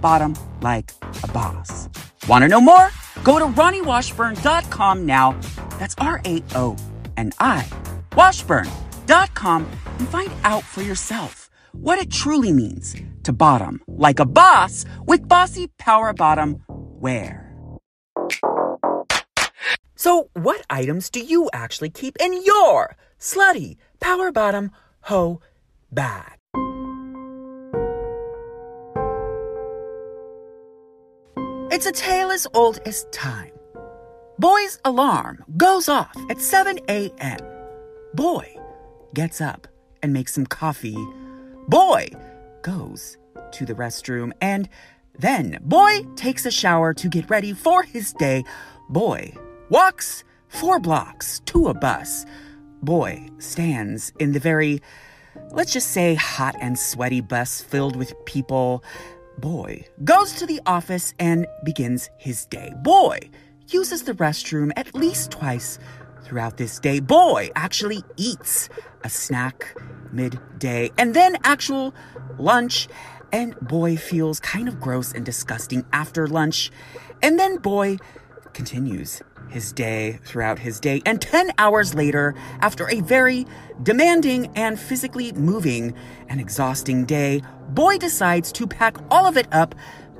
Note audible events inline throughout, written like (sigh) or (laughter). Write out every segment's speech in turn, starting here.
bottom like a boss. Want to know more? Go to RaoniWashburn.com now. That's R A O N I Washburn.com and find out for yourself what it truly means to bottom like a boss with bossy power bottom wear. So, what items do you actually keep in your slutty power bottom hoe bag? It's a tale as old as time. Boy's alarm goes off at 7 a.m. Boy gets up and makes some coffee. Boy goes to the restroom and then boy takes a shower to get ready for his day. Boy walks four blocks to a bus. Boy stands in the very, let's just say, hot and sweaty bus filled with people Boy goes to the office and begins his day. Boy uses the restroom at least twice throughout this day. Boy actually eats a snack midday and then actual lunch. And boy feels kind of gross and disgusting after lunch. And then boy continues his day throughout his day. And 10 hours later, after a very demanding and physically moving and exhausting day, Boy decides to pack all of it up,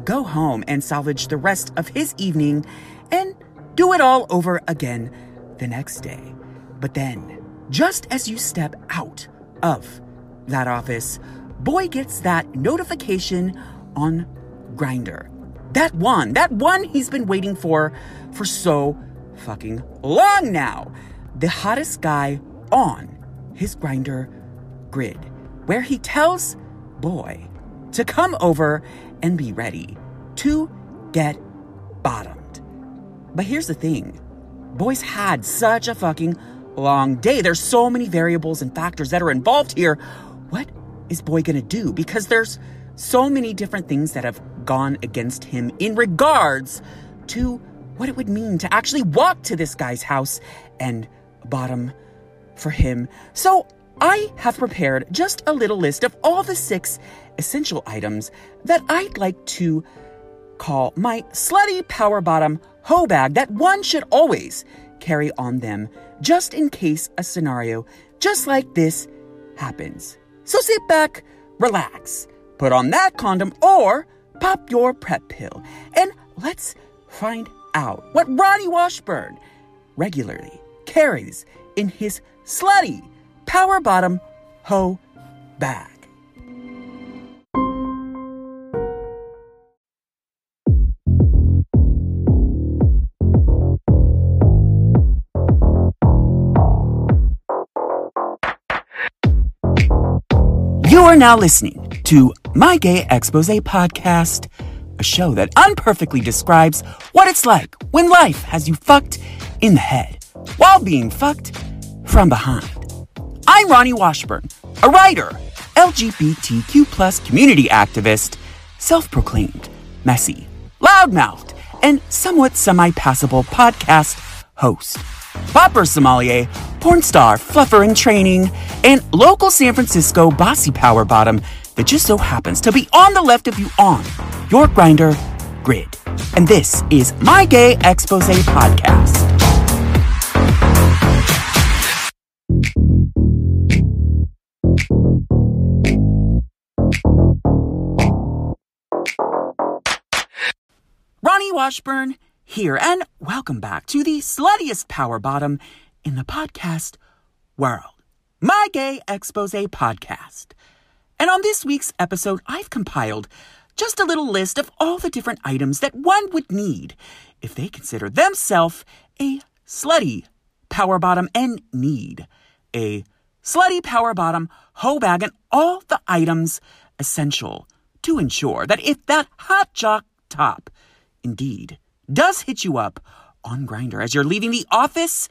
go home, and salvage the rest of his evening and do it all over again the next day. But then, just as you step out of that office, Boy gets that notification on Grindr. That one, that one he's been waiting for for so fucking long now. The hottest guy on his Grindr grid, where he tells Boy to come over and be ready to get bottomed. But here's the thing Boy's had such a fucking long day. There's so many variables and factors that are involved here. What is Boy gonna do? Because there's so many different things that have gone against him in regards to what it would mean to actually walk to this guy's house and bottom for him. So I have prepared just a little list of all the six essential items that I'd like to call my slutty power bottom hoe bag that one should always carry on them just in case a scenario just like this happens. So sit back, relax, put on that condom or pop your PrEP pill and let's find out what Raoni Washburn regularly carries in his slutty power bottom hoe bag. You are now listening to My Gay Expose podcast a show that unperfectly describes what it's like when life has you fucked in the head while being fucked from behind. I'm Raoni Washburn, a writer, LGBTQ plus community activist, self-proclaimed, messy, loudmouthed, and somewhat semi-passable podcast host. Popper sommelier, porn star, fluffer in training, and local San Francisco bossy power bottom that just so happens to be on the left of you on your Grindr grid. And this is my Gay Expose podcast. Raoni Washburn here, and welcome back to the sluttiest power bottom in the podcast world. My Gay Expose podcast. And on this week's episode, I've compiled just a little list of all the different items that one would need if they consider themselves a slutty power bottom and need a slutty power bottom hoe bag and all the items essential to ensure that if that hot jock top, indeed, does hit you up on Grindr as you're leaving the office,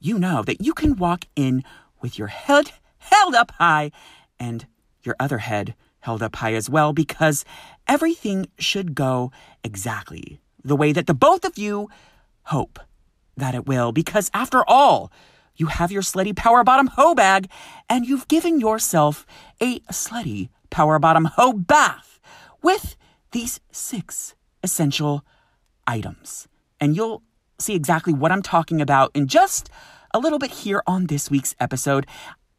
you know that you can walk in with your head held up high and your other head held up high as well because everything should go exactly the way that the both of you hope that it will. Because after all, you have your slutty power bottom hoe bag and you've given yourself a slutty power bottom hoe bath with these six essential items. And you'll see exactly what I'm talking about in just a little bit here on this week's episode.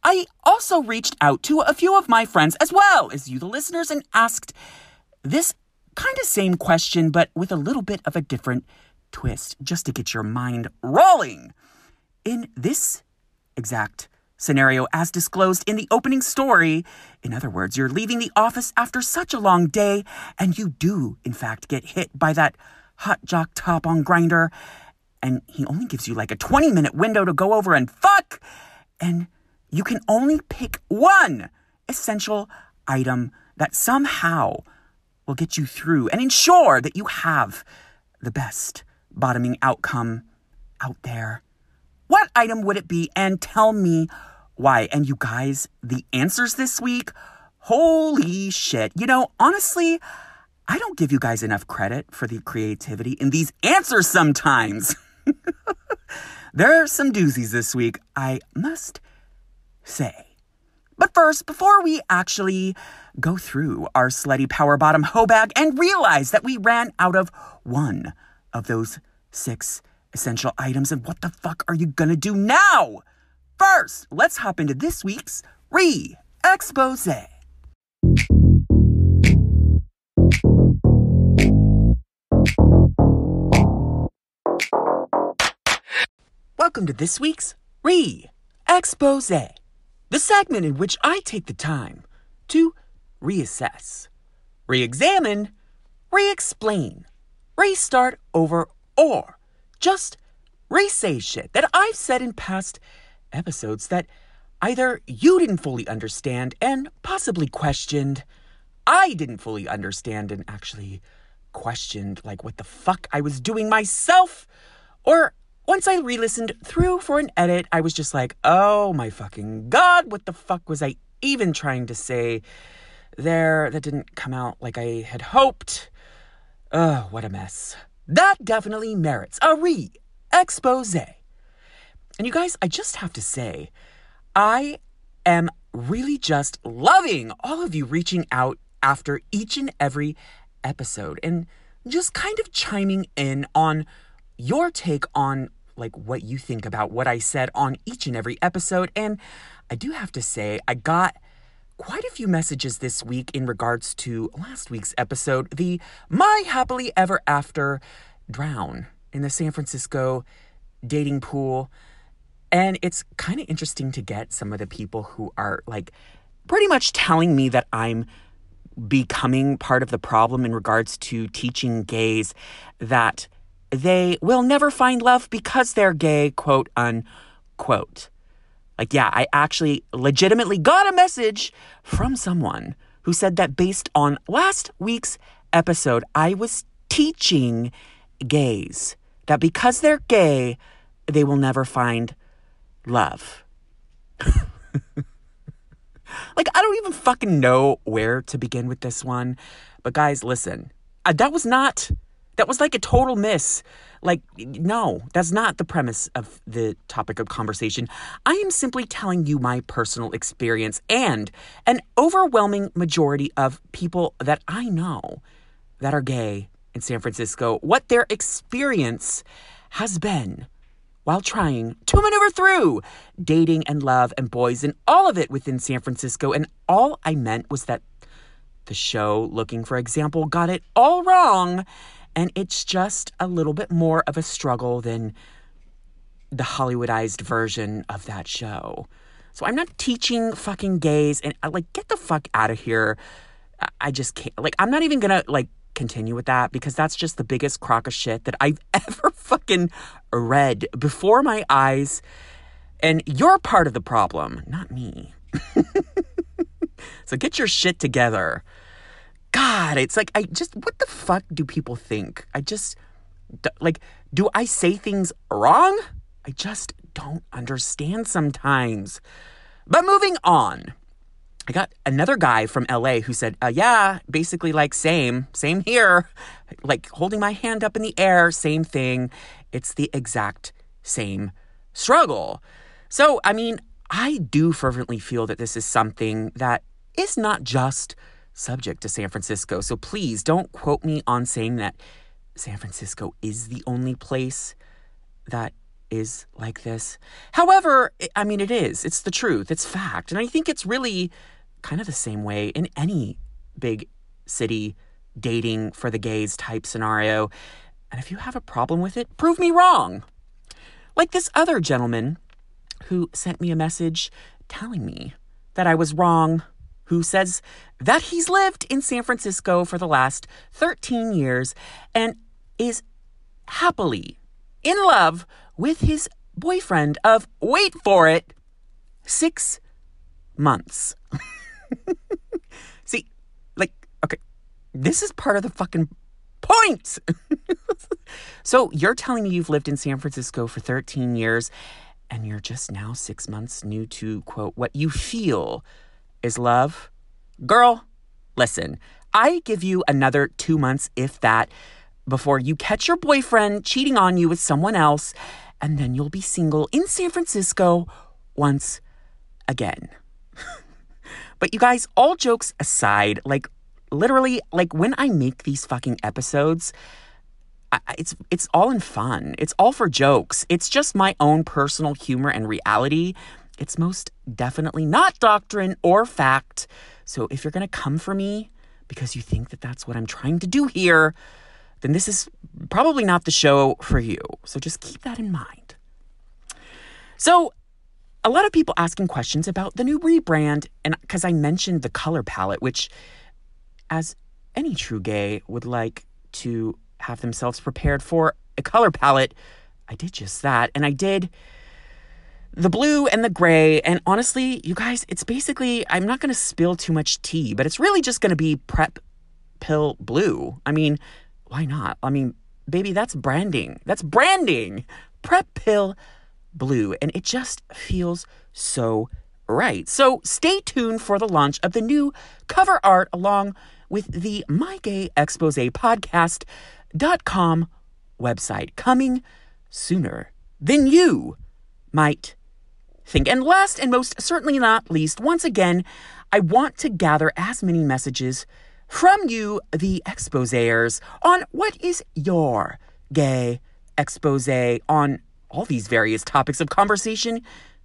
I also reached out to a few of my friends as well as you, the listeners, and asked this kind of same question, but with a little bit of a different twist, just to get your mind rolling. In this exact scenario, as disclosed in the opening story, in other words, you're leaving the office after such a long day, and you do, in fact, get hit by that hot jock top on Grindr, and he only gives you like a 20 minute window to go over and fuck, and you can only pick one essential item that somehow will get you through and ensure that you have the best bottoming outcome out there. What item would it be? And tell me why. And you guys, the answers this week, holy shit. You know, honestly, I don't give you guys enough credit for the creativity in these answers sometimes. (laughs) there are some doozies this week, I must say. But first, before we actually go through our slutty power bottom hoe bag and realize that we ran out of one of those six essential items, and what the fuck are you gonna do now? First, let's hop into this week's re expose. Welcome to this week's re expose the segment in which I take the time to reassess, re examine, re explain, restart over, or just re say shit that I've said in past episodes that either you didn't fully understand and possibly questioned, I didn't fully understand and actually questioned, like what the fuck I was doing myself, or once I re listened through for an edit, I was just like, oh my fucking god, what the fuck was I even trying to say there that didn't come out like I had hoped? Oh, what a mess. That definitely merits a re expose. And you guys, I just have to say, I am really just loving all of you reaching out after each and every episode and just kind of chiming in on your take on like what you think about what I said on each and every episode. And I do have to say, I got quite a few messages this week in regards to last week's episode, the My Happily Ever After Drown in the San Francisco dating pool. And it's kind of interesting to get some of the people who are like pretty much telling me that I'm becoming part of the problem in regards to teaching gays that they will never find love because they're gay, quote unquote. Like, yeah, I actually legitimately got a message from someone who said that based on last week's episode, I was teaching gays that because they're gay, they will never find love. (laughs) like, I don't even fucking know where to begin with this one. But, guys, listen, uh, that was not that was like a total miss. Like, no, that's not the premise of the topic of conversation. I am simply telling you my personal experience and an overwhelming majority of people that I know that are gay in San Francisco, what their experience has been while trying to maneuver through dating and love and boys and all of it within San Francisco. And all I meant was that the show, looking for example, got it all wrong and it's just a little bit more of a struggle than the Hollywoodized version of that show. So I'm not teaching fucking gays and uh, like get the fuck out of here. I just can't like I'm not even gonna like continue with that because that's just the biggest crock of shit that I've (laughs) ever fucking read before my eyes. And you're part of the problem, not me. (laughs) so get your shit together. God, it's like, I just, what the fuck do people think? I just, like, do I say things wrong? I just don't understand sometimes. But moving on. I got another guy from LA who said, uh, Yeah, basically, like, same, same here. Like, holding my hand up in the air, same thing. It's the exact same struggle. So, I mean, I do fervently feel that this is something that is not just subject to San Francisco. So please don't quote me on saying that San Francisco is the only place that is like this. However, I mean, it is. It's the truth. It's fact. And I think it's really kind of the same way in any big city dating for the gays type scenario. And if you have a problem with it, prove me wrong. Like this other gentleman who sent me a message telling me that I was wrong, who says that he's lived in San Francisco for the last 13 years and is happily in love with his boyfriend of, wait for it, six months. (laughs) See, like, okay, this is part of the fucking point. (laughs) so you're telling me you've lived in San Francisco for 13 years and you're just now six months new to, quote, what you feel is love? Girl, listen, I give you another two months, if that, before you catch your boyfriend cheating on you with someone else, and then you'll be single in San Francisco once again. (laughs) but you guys, all jokes aside, like literally, like when I make these fucking episodes, it's it's all in fun. It's all for jokes. It's just my own personal humor and reality. It's most definitely not doctrine or fact. So if you're going to come for me because you think that that's what I'm trying to do here, then this is probably not the show for you. So just keep that in mind. So, a lot of people asking questions about the new rebrand, and because I mentioned the color palette, which, as any true gay would like to have themselves prepared for a color palette, I did just that. And I did the blue and the gray. And honestly, you guys, it's basically, I'm not going to spill too much tea, but it's really just going to be PrEP pill blue. I mean, why not? I mean, baby, that's branding. That's branding. PrEP pill blue. And it just feels so right. So stay tuned for the launch of the new cover art along with the My Gay Expose podcast com website coming sooner than you might think. And last and most certainly not least, once again, I want to gather as many messages from you, the exposers, on what is your gay expose on all these various topics of conversation,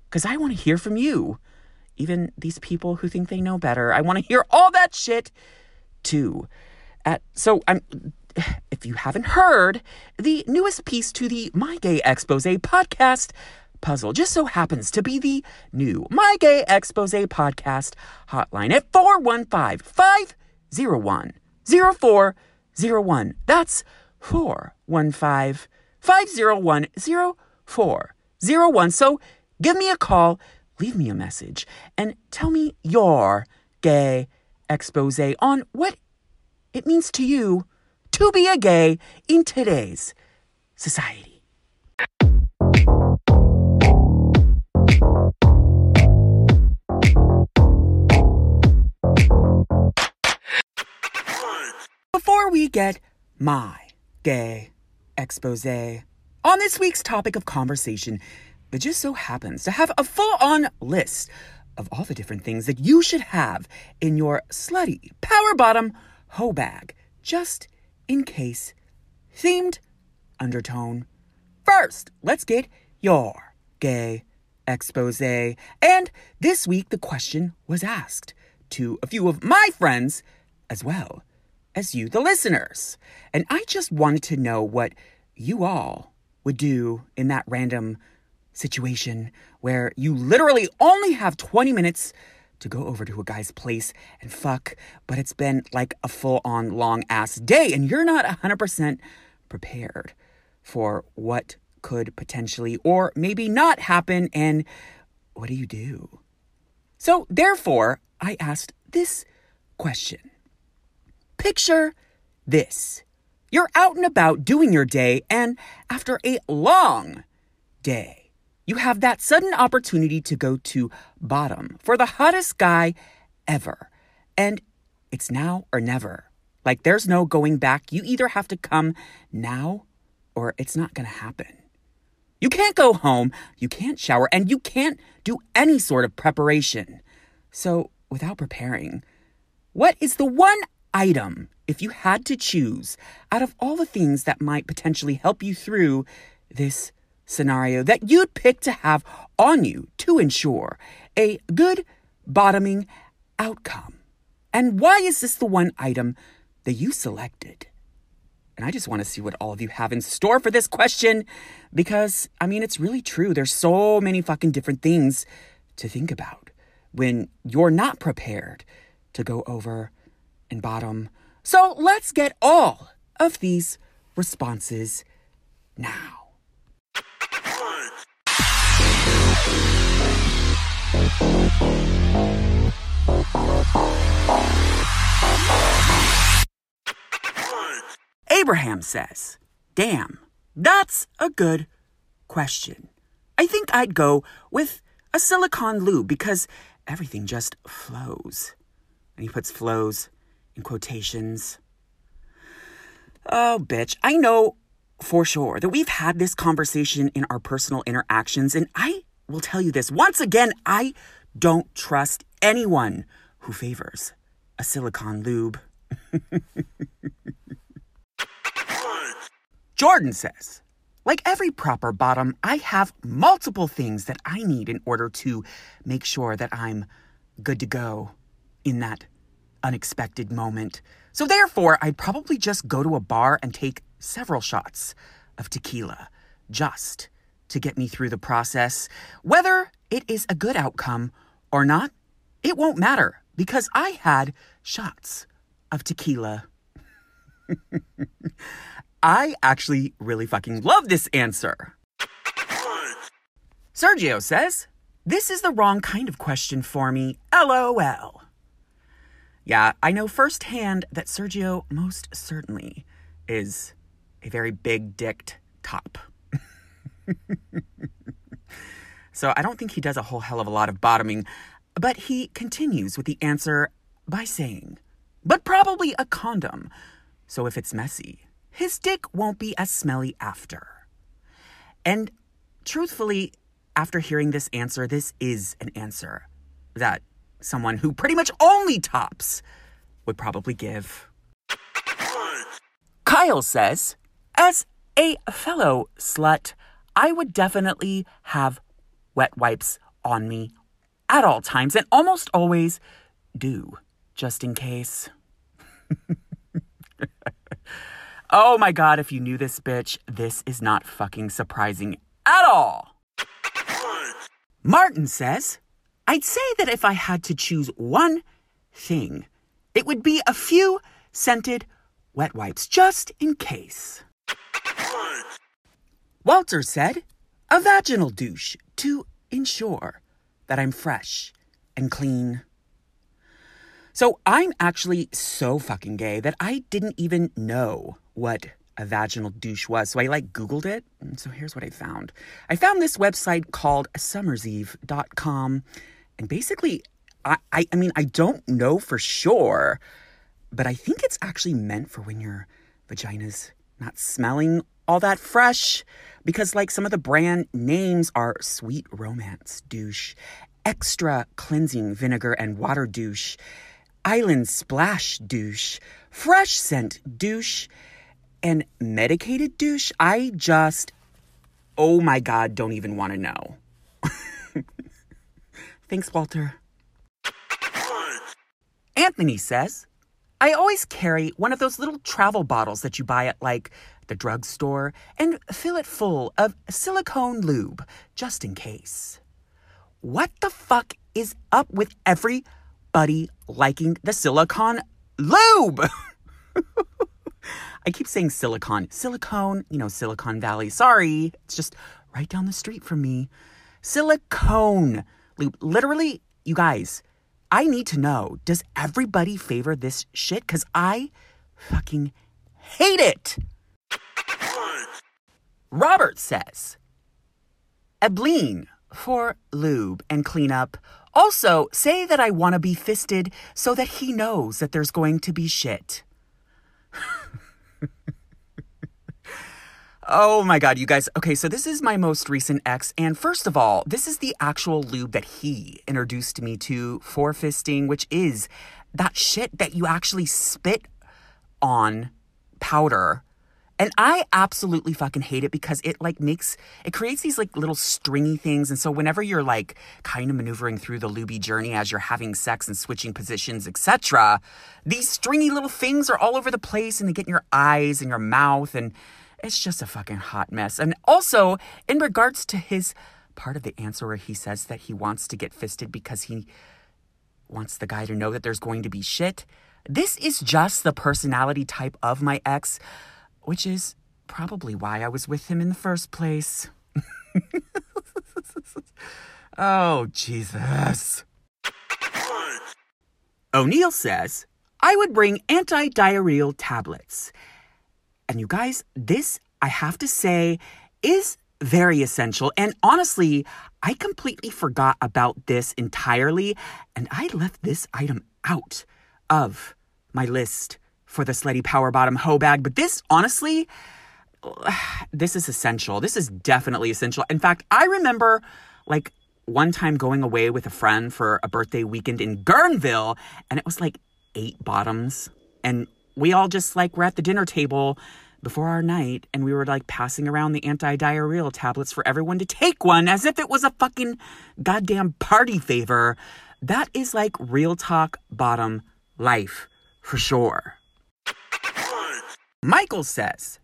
because I want to hear from you. Even these people who think they know better, I want to hear all that shit too. At, so I'm (sighs) if you haven't heard, the newest piece to the My Gay Expose podcast puzzle just so happens to be the new My Gay Expose podcast hotline at 415 501 0401. That's 415 501 0401. So give me a call, leave me a message, and tell me your gay expose on what it means to you to be a gay in today's society. Before we get my gay expose on this week's topic of conversation, it just so happens to have a full on list of all the different things that you should have in your slutty power bottom hoe bag just in case themed undertone. First, let's get your gay expose. And this week, the question was asked to a few of my friends as well as you, the listeners. And I just wanted to know what you all would do in that random situation where you literally only have 20 minutes to go over to a guy's place and fuck, but it's been like a full on long ass day and you're not 100% prepared for what could potentially or maybe not happen. And what do you do? So, therefore, I asked this question Picture this. You're out and about doing your day, and after a long day, you have that sudden opportunity to go to bottom for the hottest guy ever. And it's now or never. Like there's no going back. You either have to come now or it's not going to happen. You can't go home, you can't shower, and you can't do any sort of preparation. So, without preparing, what is the one item, if you had to choose, out of all the things that might potentially help you through this scenario that you'd pick to have on you to ensure a good bottoming outcome? And why is this the one item that you selected? And I just want to see what all of you have in store for this question because, I mean, it's really true. There's so many fucking different things to think about when you're not prepared to go over and bottom. So let's get all of these responses now. Abraham says, Damn, that's a good question. I think I'd go with a silicone lube because everything just flows. And he puts flows in quotations. Oh, bitch. I know for sure that we've had this conversation in our personal interactions, and I will tell you this once again I don't trust anyone who favors a silicone lube. (laughs) Jordan says, like every proper bottom, I have multiple things that I need in order to make sure that I'm good to go in that unexpected moment. So, therefore, I'd probably just go to a bar and take several shots of tequila just to get me through the process. Whether it is a good outcome or not, it won't matter because I had shots of tequila. (laughs) I actually really fucking love this answer. Sergio says, This is the wrong kind of question for me. LOL. Yeah, I know firsthand that Sergio most certainly is a very big dicked top. (laughs) so I don't think he does a whole hell of a lot of bottoming, but he continues with the answer by saying, but probably a condom. So if it's messy, his dick won't be as smelly after. And truthfully, after hearing this answer, this is an answer that someone who pretty much only tops would probably give. Kyle says, as a fellow slut, I would definitely have wet wipes on me at all times and almost always do, just in case. (laughs) Oh my god, if you knew this bitch, this is not fucking surprising at all. Martin says, I'd say that if I had to choose one thing, it would be a few scented wet wipes, just in case. Walter said, a vaginal douche to ensure that I'm fresh and clean. So I'm actually so fucking gay that I didn't even know what a vaginal douche was. So I like Googled it. And so here's what I found. I found this website called summerseve.com. And basically, I, I, I mean, I don't know for sure, but I think it's actually meant for when your vagina's not smelling all that fresh. Because, like, some of the brand names are Sweet Romance Douche, Extra Cleansing Vinegar and Water Douche, Island Splash Douche, Fresh Scent Douche, and medicated douche, I just, oh my God, don't even want to know. (laughs) Thanks, Walter. Anthony says, I always carry one of those little travel bottles that you buy at like the drugstore and fill it full of silicone lube just in case. What the fuck is up with everybody liking the silicone lube? (laughs) I keep saying silicon. Silicone, you know, Silicon Valley. Sorry, it's just right down the street from me. Silicone loop. Literally, you guys, I need to know does everybody favor this shit? Because I fucking hate it. Robert says, Ebleen for lube and cleanup. Also, say that I want to be fisted so that he knows that there's going to be shit. (laughs) oh my god, you guys. Okay, so this is my most recent ex, and first of all, this is the actual lube that he introduced me to for fisting, which is that shit that you actually spit on powder and I absolutely fucking hate it because it like makes it creates these like little stringy things. And so whenever you're like kind of maneuvering through the looby journey as you're having sex and switching positions, etc., these stringy little things are all over the place and they get in your eyes and your mouth and it's just a fucking hot mess. And also, in regards to his part of the answer where he says that he wants to get fisted because he wants the guy to know that there's going to be shit. This is just the personality type of my ex which is probably why I was with him in the first place. (laughs) oh, Jesus. O'Neill says, I would bring anti diarrheal tablets. And you guys, this, I have to say, is very essential. And honestly, I completely forgot about this entirely, and I left this item out of my list for the slutty power bottom hoe bag. But this, honestly, (sighs) this is essential. This is definitely essential. In fact, I remember like one time going away with a friend for a birthday weekend in Guerneville, and it was like eight bottoms. And we all just like were at the dinner table before our night and we were like passing around the anti-diarrheal tablets for everyone to take one as if it was a fucking goddamn party favor. That is like real talk bottom life for sure. Michael says,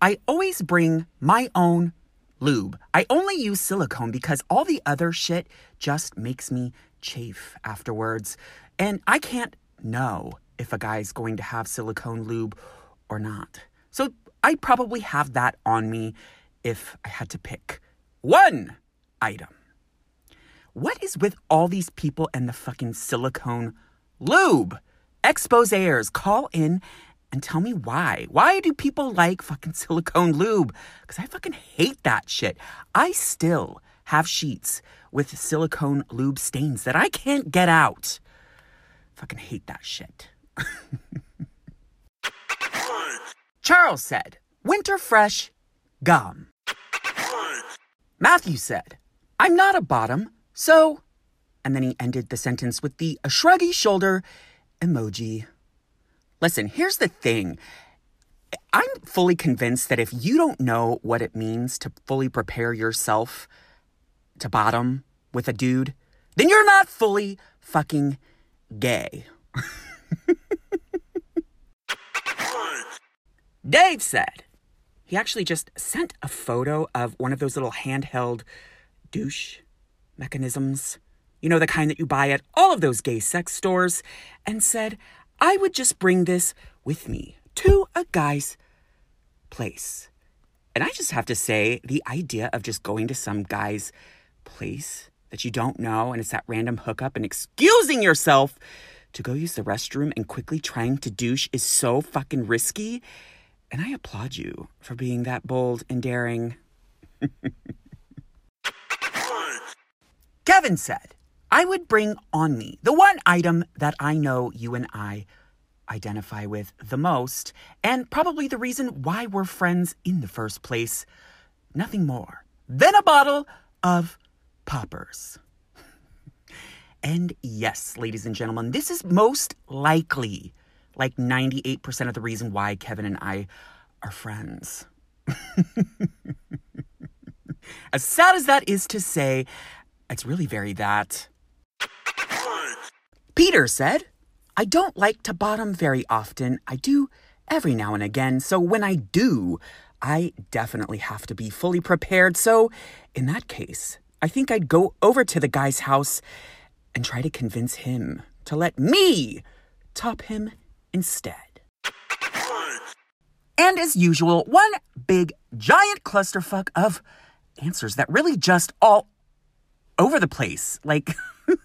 I always bring my own lube. I only use silicone because all the other shit just makes me chafe afterwards. And I can't know if a guy's going to have silicone lube or not. So I probably have that on me if I had to pick one item. What is with all these people and the fucking silicone lube? Exposers, call in and tell me why. Why do people like fucking (laughs) silicone lube? Because I fucking hate that shit. I still have sheets with silicone lube stains that I can't get out. Fucking hate that shit. (laughs) Charles said, Winter fresh gum. Matthew said, I'm not a bottom, so. And then he ended the sentence with the shruggy shoulder emoji. Listen, here's the thing. I'm fully convinced that if you don't know what it means to fully prepare yourself to bottom with a dude, then you're not fully fucking gay. (laughs) Dave said he actually just sent a photo of one of those little handheld douche mechanisms. You know, the kind that you buy at all of those gay sex stores, and said, I would just bring this with me to a guy's place. And I just have to say, the idea of just going to some guy's place that you don't know and it's that random hookup and excusing yourself to go use the restroom and quickly trying to douche is so fucking risky. And I applaud you for being that bold and daring. Kevin said, I would bring on me the one item that I know you and I identify with the most, and probably the reason why we're friends in the first place. Nothing more than a bottle of poppers. (laughs) and yes, ladies and gentlemen, this is most likely like 98% of the reason why Kevin and I are friends. (laughs) as sad as that is to say, it's really very that. Peter said, I don't like to bottom very often. I do every now and again. So when I do, I definitely have to be fully prepared. So in that case, I think I'd go over to the guy's house and try to convince him to let me top him instead. And as usual, one big giant clusterfuck of answers that really just all over the place. Like, (laughs)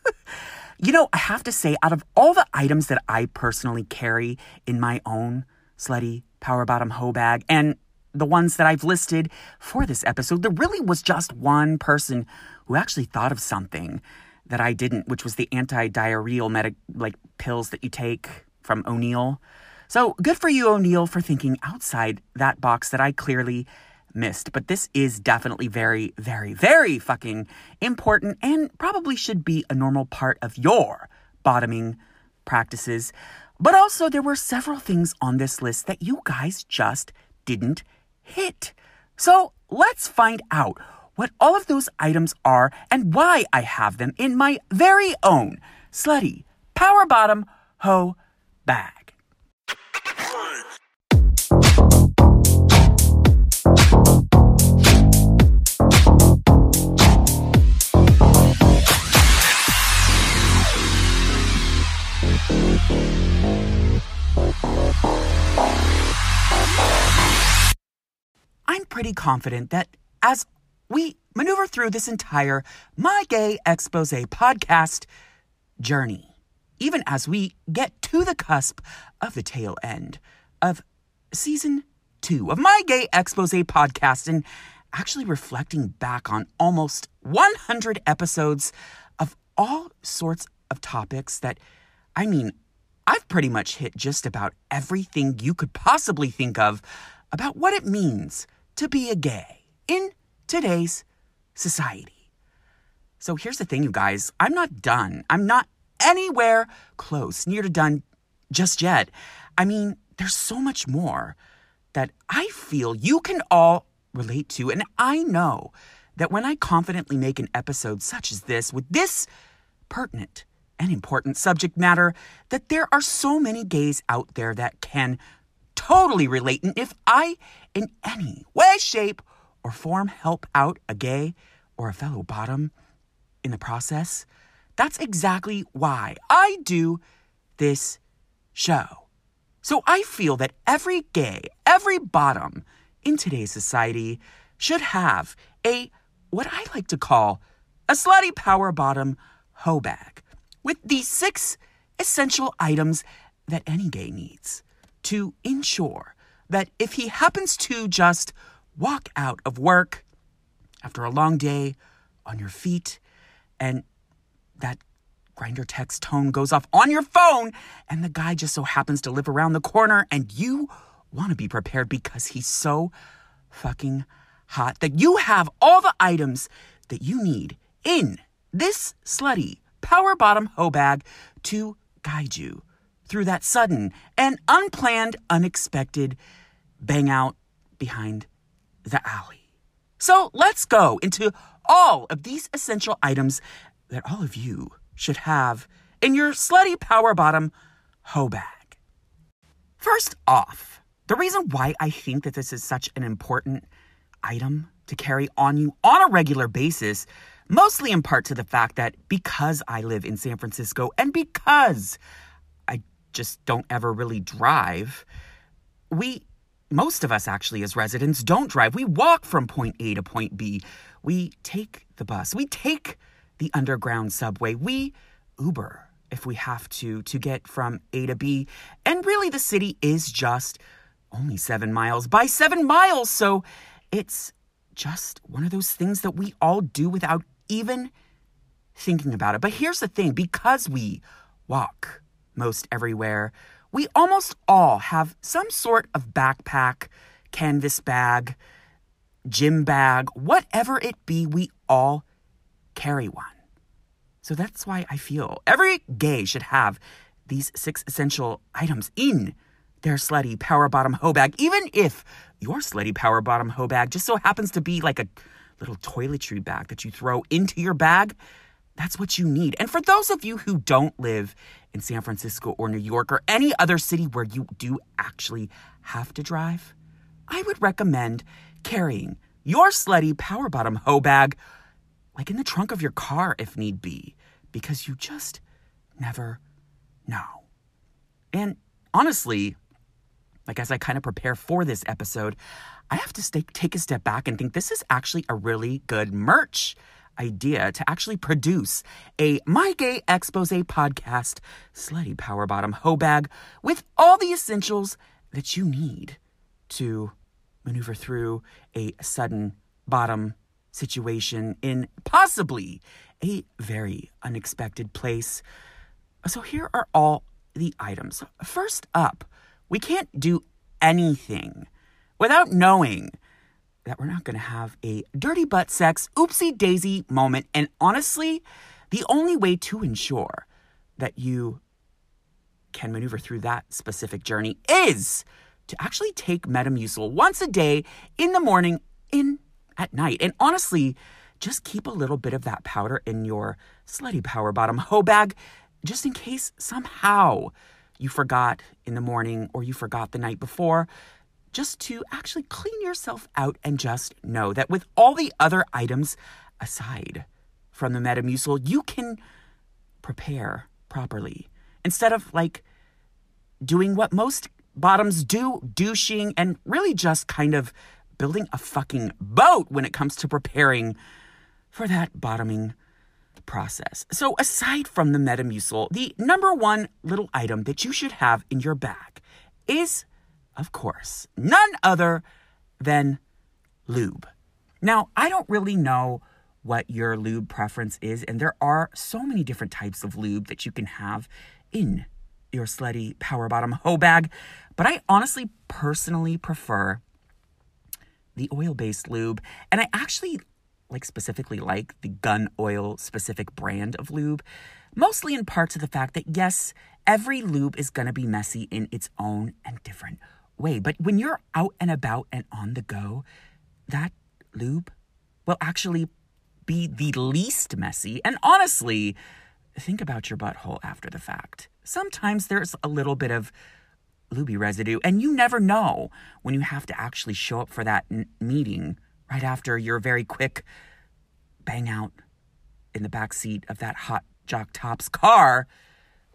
You know, I have to say, out of all the items that I personally carry in my own slutty power bottom hoe bag. And the ones that I've listed for this episode, there really was just one person who actually thought of something that I didn't, which was the anti-diarrheal medic like pills that you take from O'Neill. So good for you, O'Neill, for thinking outside that box that I clearly missed. But this is definitely very, very, very fucking important and probably should be a normal part of your bottoming practices. But also, there were several things on this list that you guys just didn't hit. So let's find out what all of those items are and why I have them in my very own slutty power bottom hoe bag. I'm pretty confident that as we maneuver through this entire My Gay Expose podcast journey, even as we get to the cusp of the tail end of season two of My Gay Expose podcast and actually reflecting back on almost 100 episodes of all sorts of topics that, I mean, I've pretty much hit just about everything you could possibly think of about what it means to be a gay in today's society. So here's the thing, you guys I'm not done. I'm not anywhere close, near to done just yet. I mean, there's so much more that I feel you can all relate to. And I know that when I confidently make an episode such as this with this pertinent and important subject matter, that there are so many gays out there that can totally relate. And if I, in any way, shape, or form, help out a gay or a fellow bottom in the process, that's exactly why I do this show. So I feel that every gay, every bottom in today's society should have a, what I like to call, a slutty power bottom hoe bag with the six essential items that any gay needs to ensure that if he happens to just walk out of work after a long day on your feet and that Grindr text tone goes off on your phone and the guy just so happens to live around the corner and you want to be prepared because he's so fucking hot that you have all the items that you need in this slutty power bottom hoe bag to guide you through that sudden and unplanned, unexpected bang out behind the alley. So let's go into all of these essential items that all of you should have in your slutty power bottom hoe bag. First off, the reason why I think that this is such an important item to carry on you on a regular basis, mostly in part to the fact that because I live in San Francisco and because I just don't ever really drive, we most of us actually as residents don't drive. We walk from point A to point B. We take the bus. We take the underground subway. We Uber if we have to to get from A to B. And really the city is just only 7 miles by 7 miles. So it's just one of those things that we all do without even thinking about it. But here's the thing, because we walk most everywhere, we almost all have some sort of backpack, canvas bag, gym bag, whatever it be, we all carry one. So that's why I feel every gay should have these six essential items in their slutty power bottom hoe bag, even if your slutty power bottom hoe bag just so happens to be like a little toiletry bag that you throw into your bag. That's what you need. And for those of you who don't live in San Francisco or New York or any other city where you do actually have to drive, I would recommend carrying your slutty power bottom hoe bag like in the trunk of your car if need be, because you just never know. And honestly, like as I kind of prepare for this episode, I have to stay, take a step back and think this is actually a really good merch idea to actually produce a My Gay Expose podcast slutty power bottom hoe bag with all the essentials that you need to maneuver through a sudden bottom situation in possibly a very unexpected place. So here are all the items. First up, we can't do anything without knowing that we're not going to have a dirty butt sex oopsie daisy moment. And honestly, the only way to ensure that you can maneuver through that specific journey is to actually take Metamucil once a day in the morning, in at night. And honestly, just keep a little bit of that powder in your slutty power bottom (laughs) hoe bag just in case somehow you forgot in the morning or you forgot the night before. Just to actually clean yourself out and just know that with all the other items aside from the Metamucil, you can prepare properly instead of like doing what most bottoms do, douching, and really just kind of building a fucking boat when it comes to preparing for that bottoming process. So, aside from the Metamucil, the number one little item that you should have in your bag is, of course, none other than lube. Now, I don't really know what your lube preference is, and there are so many different types of lube that you can have in your slutty power bottom hoe bag, but I honestly personally prefer the oil based lube, and I actually like specifically like the gun oil specific brand of lube, mostly in part to the fact that yes, every lube is going to be messy in its own and different way. But when you're out and about and on the go, that lube will actually be the least messy. And honestly, think about your butthole after the fact. Sometimes there's a little bit of lubey residue, and you never know when you have to actually show up for that n- meeting right after your very quick bang out in the back seat of that hot jock tops car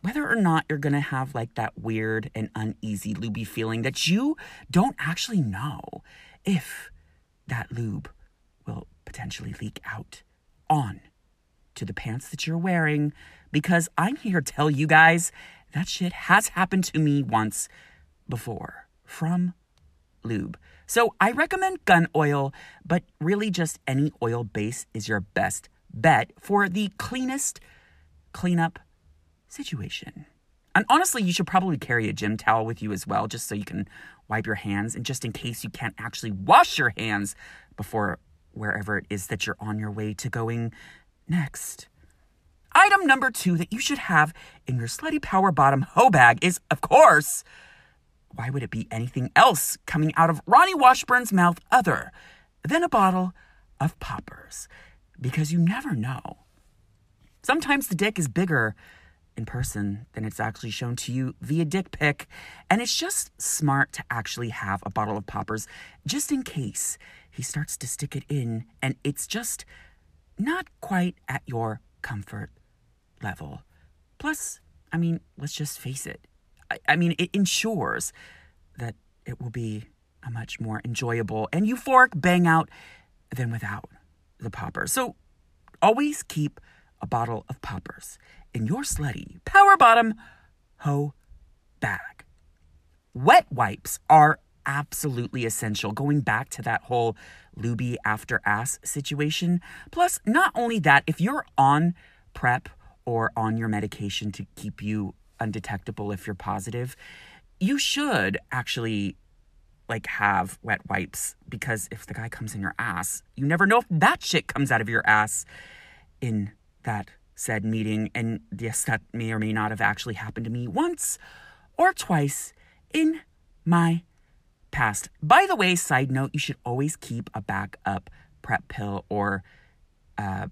whether or not you're going to have like that weird and uneasy lubey feeling that you don't actually know if that lube will potentially leak out on to the pants that you're wearing. Because I'm here to tell you guys that shit has happened to me once before from lube. So I recommend gun oil, but really just any oil base is your best bet for the cleanest cleanup situation. And honestly, you should probably carry a gym towel with you as well, just so you can wipe your hands and just in case you can't actually wash your hands before wherever it is that you're on your way to going next. Item number two that you should have in your slutty power bottom hoe bag is, of course, why would it be anything else coming out of Raoni Washburn's mouth other than a bottle of poppers? Because you never know. Sometimes the dick is bigger in person than it's actually shown to you via dick pic, and it's just smart to actually have a bottle of poppers just in case he starts to stick it in and it's just not quite at your comfort level. Plus, I mean, let's just face it. I, I mean, it ensures that it will be a much more enjoyable and euphoric bang out than without the poppers. So always keep a bottle of poppers in your slutty power bottom hoe bag. Wet wipes are absolutely essential, going back to that whole lubie after ass situation. Plus, not only that, if you're on PrEP or on your medication to keep you undetectable if you're positive, you should actually like have wet wipes because if the guy comes in your ass, you never know if that shit comes out of your ass in that said meeting. And yes, that may or may not have actually happened to me once or twice in my past. By the way, side note, you should always keep a backup PrEP pill or uh,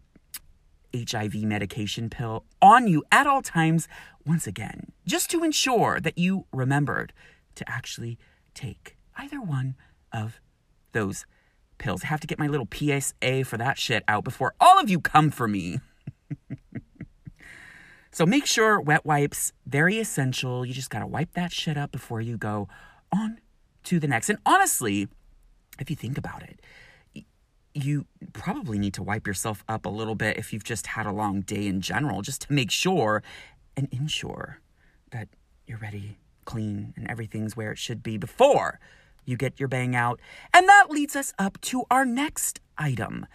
HIV medication pill on you at all times, once again, just to ensure that you remembered to actually take either one of those pills. I have to get my little PSA for that shit out before all of you come for me. (laughs) so make sure wet wipes, very essential. You just gotta wipe that shit up before you go on to the next. And honestly, if you think about it, you probably need to wipe yourself up a little bit if you've just had a long day in general, just to make sure and ensure that you're ready clean and everything's where it should be before you get your bang out. And that leads us up to our next item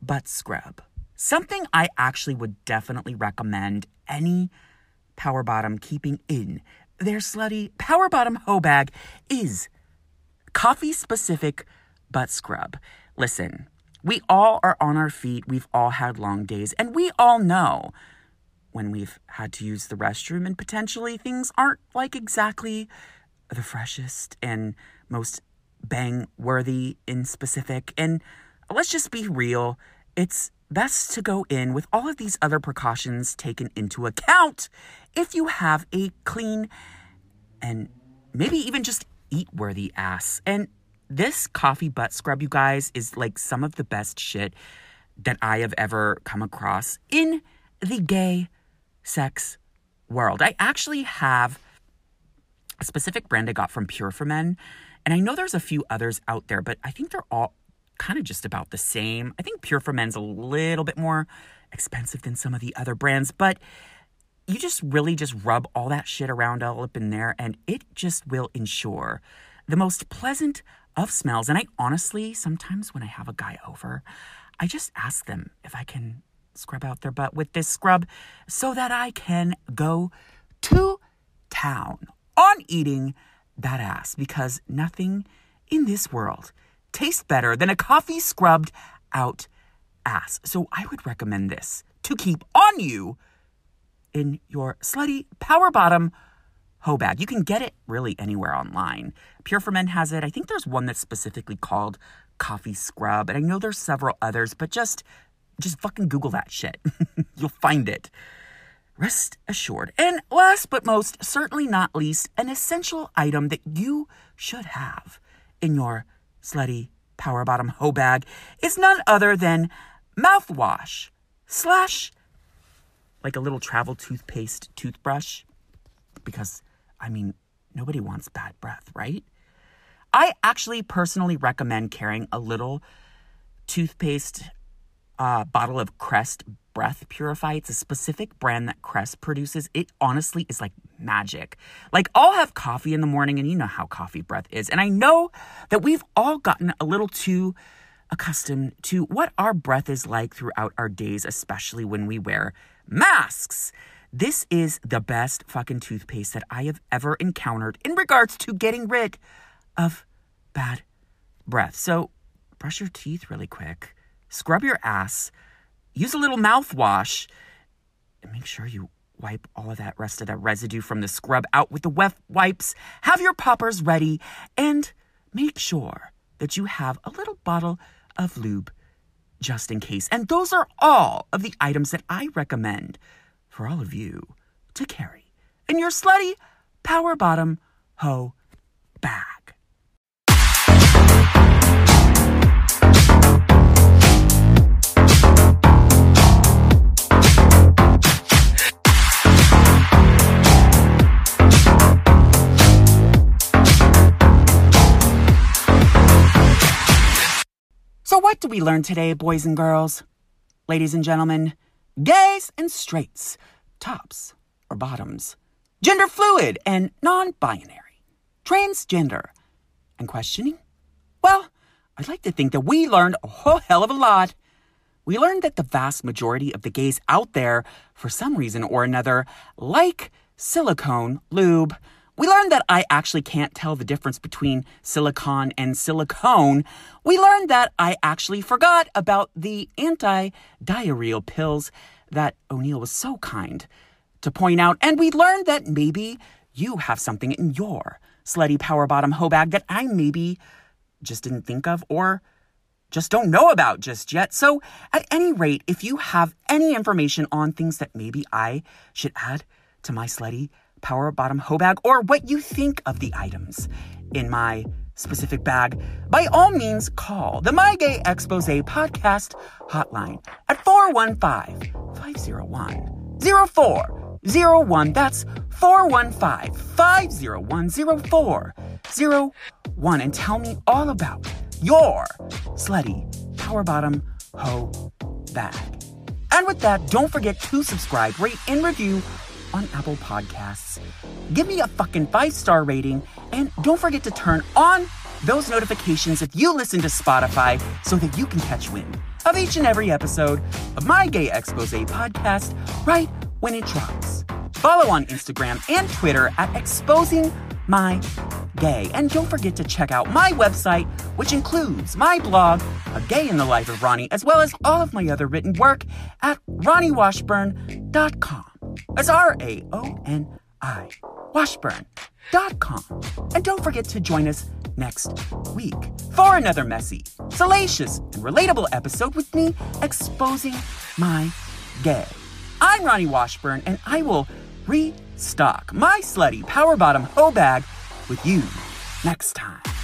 butt scrub. Something I actually would definitely recommend any power bottom keeping in their slutty power bottom hoe bag is coffee specific butt scrub. Listen, we all are on our feet. We've all had long days, and we all know when we've had to use the restroom and potentially things aren't like exactly the freshest and most bang worthy in specific. And let's just be real, it's best to go in with all of these other precautions taken into account if you have a clean and maybe even just eat worthy ass. And this coffee butt scrub, you guys, is like some of the best shit that I have ever come across in the gay sex world. I actually have a specific brand I got from Pure for Men, and I know there's a few others out there, but I think they're all kind of just about the same. I think Pure for Men's a little bit more expensive than some of the other brands, but you just really just rub all that shit around all up in there, and it just will ensure the most pleasant of smells. And I honestly, sometimes when I have a guy over, I just ask them if I can scrub out their butt with this scrub so that I can go to town on eating that ass because nothing in this world tastes better than a coffee scrubbed out ass. So I would recommend this to keep on you in your slutty power bottom hoe bag. You can get it really anywhere online. Pure for Men has it. I think there's one that's specifically called coffee scrub, and I know there's several others, but just just fucking Google that shit. (laughs) You'll find it. Rest assured. And last but most certainly not least, an essential item that you should have in your slutty power bottom hoe bag is none other than mouthwash slash like a little travel toothpaste toothbrush. Because, I mean, nobody wants bad breath, right? I actually personally recommend carrying a little toothpaste uh, bottle of Crest Breath Purify. It's a specific brand that Crest produces. It honestly is like magic. Like, I'll have coffee in the morning, and you know how coffee breath is. And I know that we've all gotten a little too accustomed to what our breath is like throughout our days, especially when we wear masks. This is the best fucking toothpaste that I have ever encountered in regards to getting rid of bad breath. So, brush your teeth really quick scrub your ass, use a little mouthwash, and make sure you wipe all of that rest of that residue from the scrub out with the wet wipes. Have your poppers ready and make sure that you have a little bottle of lube just in case. And those are all of the items that I recommend for all of you to carry in your slutty power bottom hoe bag. So, what do we learn today, boys and girls? Ladies and gentlemen, gays and straights, tops or bottoms, gender fluid and non binary, transgender, and questioning? Well, I'd like to think that we learned a whole hell of a lot. We learned that the vast majority of the gays out there, for some reason or another, like silicone lube we learned that I actually can't tell the difference between silicon and silicone. We learned that I actually forgot about the anti diarrheal pills that O'Neill was so kind to point out. And we learned that maybe you have something in your slutty power bottom hoe bag that I maybe just didn't think of or just don't know about just yet. So, at any rate, if you have any information on things that maybe I should add to my slutty power bottom hoe bag, or what you think of the items in my specific bag, by all means call the My Gay Expose podcast hotline at 415 501 0401. That's 415 501 0401. And tell me all about your slutty power bottom hoe bag. And with that, don't forget to subscribe, rate, and review on Apple Podcasts. Give me a fucking five star rating, and don't forget to turn on those notifications if you listen to Spotify so that you can catch wind of each and every episode of my Gay Expose podcast right when it drops. Follow on Instagram and Twitter at Exposing My Gay. And don't forget to check out my website, which includes my blog, A Gay in the Life of Raoni, as well as all of my other written work at raoniwashburn.com. That's R A O N I, washburn.com. And don't forget to join us next week for another messy, salacious, and relatable episode with me exposing my gay. I'm Raoni Washburn, and I will restock my slutty power bottom hoe bag with you next time.